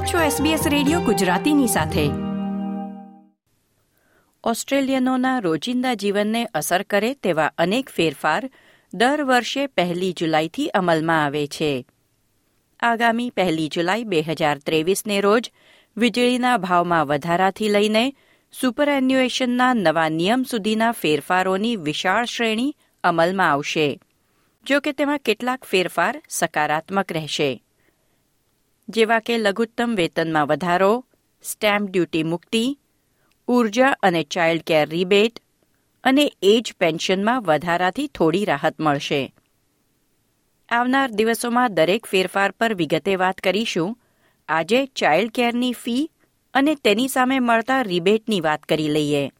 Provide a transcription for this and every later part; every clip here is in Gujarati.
આપ છો SBS રેડિયો ગુજરાતીની સાથે. ઓસ્ટ્રેલિયનોના રોજિંદા જીવનને અસર કરે તેવા અનેક ફેરફાર દર વર્ષે પહેલી જુલાઈથી અમલમાં આવે છે. આગામી પહેલી જુલાઈ બે હજાર ત્રેવીસને રોજ વીજળીના ભાવમાં વધારાથી લઈને સુપર એન્યુએશનના નવા નિયમ સુધીના ફેરફારોની વિશાળ શ્રેણી અમલમાં આવશે. જો કે તેમાં કેટલાક ફેરફાર સકારાત્મક રહેશે. જેવા કે લઘુત્તમ વેતનમાં વધારો, સ્ટેમ્પ ડ્યુટી મુક્તિ, ઊર્જા અને ચાઇલ્ડ કેર રિબેટ અને એજ પેન્શનમાં વધારાથી થોડી રાહત મળશે. આવનાર દિવસોમાં દરેક ફેરફાર પર વિગતે વાત કરીશું. આજે ચાઇલ્ડ કેરની ફી અને તેની સામે મળતા રિબેટની વાત કરી લઈએ.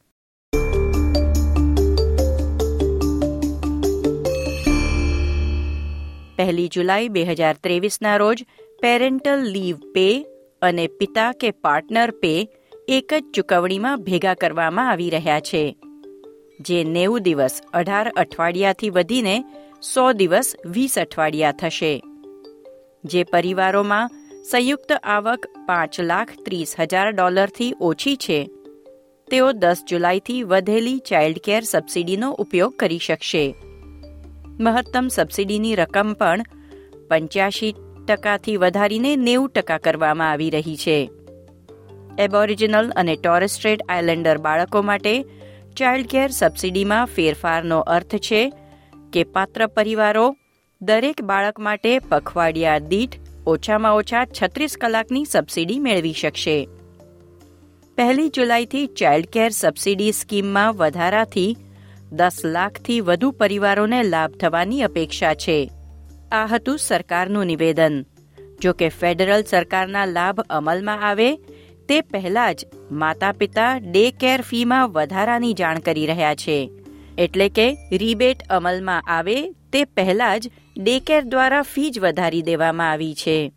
પહેલી જુલાઈ બે હજાર ત્રેવીસના રોજ પેરેન્ટલ લીવ પે અને પિતા કે પાર્ટનર પે એક જ ચૂકવણીમાં ભેગા કરવામાં આવી રહ્યા છે, જે નેવું દિવસ અઢાર અઠવાડિયાથી વધીને સો દિવસ વીસ અઠવાડિયા થશે, જે પરિવારોમાં સંયુક્ત આવક પાંચ લાખ ત્રીસ હજાર ડોલરથી ઓછી છે. તેઓ દસ જુલાઈથી વધેલી ચાઇલ્ડ કેર સબસિડીનો ઉપયોગ કરી શકશે. મહત્તમ સબસિડીની રકમ પણ પંચ્યાસી ટકાથી વધારીને નેવું ટકા કરવામાં આવી રહી છે. એબોરિજિનલ અને ટોરેસ્ટ્રેટ આઇલેન્ડર બાળકો માટે ચાઇલ્ડ કેર સબસિડીમાં ફેરફારનો અર્થ છે કે પાત્ર પરિવારો દરેક બાળક માટે પખવાડિયા દીઠ ઓછામાં ઓછા છત્રીસ કલાકની સબસિડી મેળવી શકશે. પહેલી જુલાઈથી ચાઇલ્ડ કેર સબસિડી સ્કીમમાં વધારાથી દસ લાખથી વધુ પરિવારોને લાભ થવાની અપેક્ષા છે. આ હતું સરકારનું નિવેદન. જો કે ફેડરલ સરકારના લાભ અમલમાં આવે, તે પહેલા જ માતા પિતા ડે કેર ફીમાં વધારાની જાણ કરી રહ્યા છે. એટલે કે રીબેટ અમલમાં આવે, તે પહેલા જ ડે કેર દ્વારા ફી જ વધારી દેવામાં આવી છે.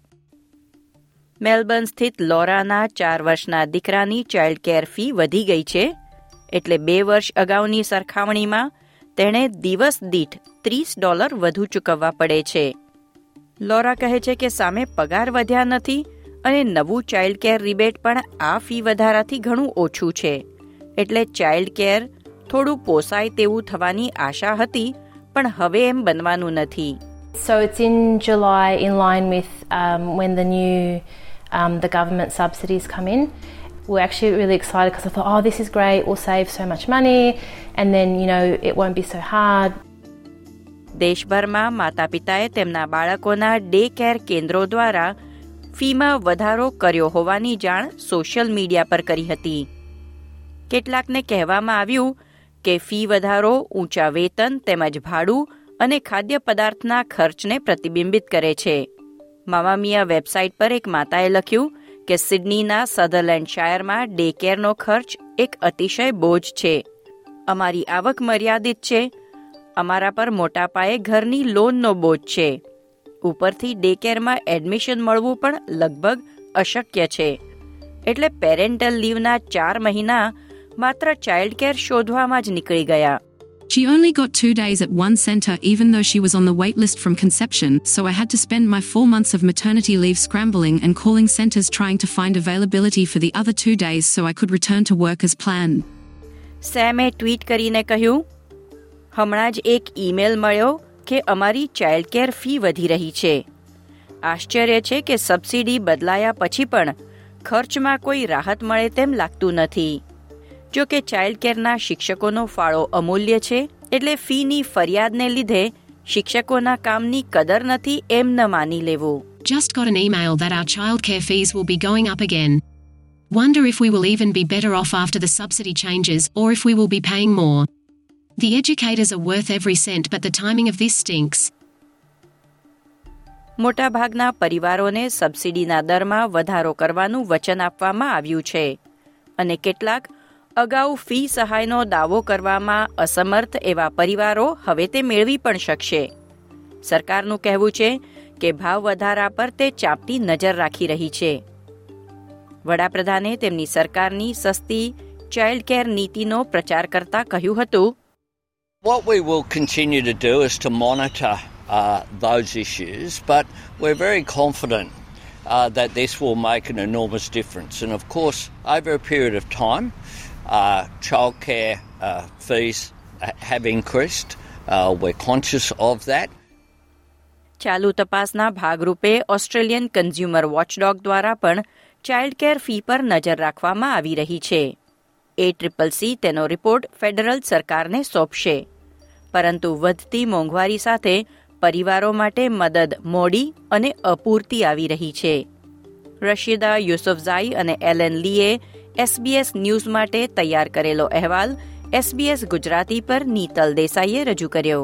મેલબર્ન સ્થિત લોરાના ચાર વર્ષના દીકરાની ચાઇલ્ડ કેર ફી વધી ગઈ છે એટલે બે વર્ષ અગાઉની સરખામણીમાં તેણે દિવસ દીઠ ત્રીસ ડોલર વધુ ચૂકવવા પડે છે. લોરા કહે છે કે સામે પગાર વધ્યા નથી અને નવું ચાઇલ્ડ કેર રિબેટ પણ આ ફી વધારાથી ઘણું ઓછું છે. એટલે ચાઇલ્ડ કેર થોડું પોસાય તેવું થવાની આશા હતી પણ હવે એમ બનવાનું નથી. So it's in July, in line with um, when the new um, the government subsidies come in. We're actually really excited because I thought, oh, this is great. We'll save so much money, and then you know it won't be so hard. દેશભરમાં માતા પિતાએ તેમના બાળકોના ડે કેર કેન્દ્રો દ્વારા ફીમાં વધારો કર્યો હોવાની જાણ સોશિયલ મીડિયા પર કરી હતી કેટલાકને કહેવામાં આવ્યું કે ફી વધારો ઊંચા વેતન તેમજ ભાડું અને ખાદ્ય પદાર્થના ખર્ચને પ્રતિબિંબિત કરે છે મામામિયા વેબસાઇટ પર એક માતાએ લખ્યું કે સિડનીના સધરલેન્ડ શાયરમાં ડે કેરનો ખર્ચ એક અતિશય બોજ છે. અમારી આવક મર્યાદિત છે. અમારા પર મોટા પાયે ઘરની લોનનો બોજ છે. ઉપરથી ડે કેરમાં એડમિશન મળવું પણ લગભગ અશક્ય છે. એટલે પેરેન્ટલ લીવના ચાર મહિના માત્ર ચાઇલ્ડ કેર શોધવામાં જ નીકળી ગયા. She only got two days at one centre even though she was on the wait list from conception, so I had to spend my four months of maternity leave scrambling and calling centres trying to find availability for the other two days so I could return to work as planned. સેમે ટ્વીટ કરીને કહ્યું હમણાં જ એક ઈમેલ મળ્યો કે અમારી ચાઇલ્ડ કેર ફી વધી રહી છે આશ્ચર્ય છે કે સબસિડી બદલાયા પછી પણ ખર્ચમાં કોઈ રાહત મળે તેમ લાગતું નથી જો કે ચાઇલ્ડ કેરના શિક્ષકોનો ફાળો અમૂલ્ય છે એટલે ફીની ફરિયાદને લીધે શિક્ષકોના કામની કદર નથી એમ ન માની લેવું Just got an email that our childcare fees will be going up again. Wonder if we will even be better off after the subsidy changes or if we will be paying more. The educators are worth every cent, but the timing of this stinks. મોટાભાગના પરિવારોને સબસિડીના દરમાં વધારો કરવાનું વચન આપવામાં આવ્યું છે અને કેટલાક અગાઉ ફી સહાયનો દાવો કરવામાં અસમર્થ એવા પરિવારો હવે તે મેળવી પણ શકશે સરકારનું કહેવું છે કે ભાવ વધારા પર તે ચાંપતી નજર રાખી રહી છે વડાપ્રધાને તેમની સરકારની સસ્તી ચાઇલ્ડ કેર નીતિનો પ્રચાર કરતા કહ્યું હતું What we will continue to do is to monitor uh, those issues, but we're very confident uh, that this will make an enormous difference. And of course, over a period of time, uh, childcare uh, fees have increased. Uh, we're conscious of that. ચાલુ તપાસના ભાગરૂપે ઓસ્ટ્રેલિયન કન્ઝ્યુમર વોચડોગ દ્વારા પણ ચાઇલ્ડ કેર ફી પર નજર રાખવામાં આવી રહી છે એ ટ્રિપલ સી તેનો રિપોર્ટ ફેડરલ સરકારને સોંપશે પરંતુ વધતી મોંઘવારી સાથે પરિવારો માટે મદદ મોડી અને અપૂરતી આવી રહી છે રશીદા યુસુફઝાઈ અને એલેન લીએ એસબીએસ ન્યૂઝ માટે તૈયાર કરેલો અહેવાલ એસબીએસ ગુજરાતી પર નીતલ દેસાઈએ રજૂ કર્યો.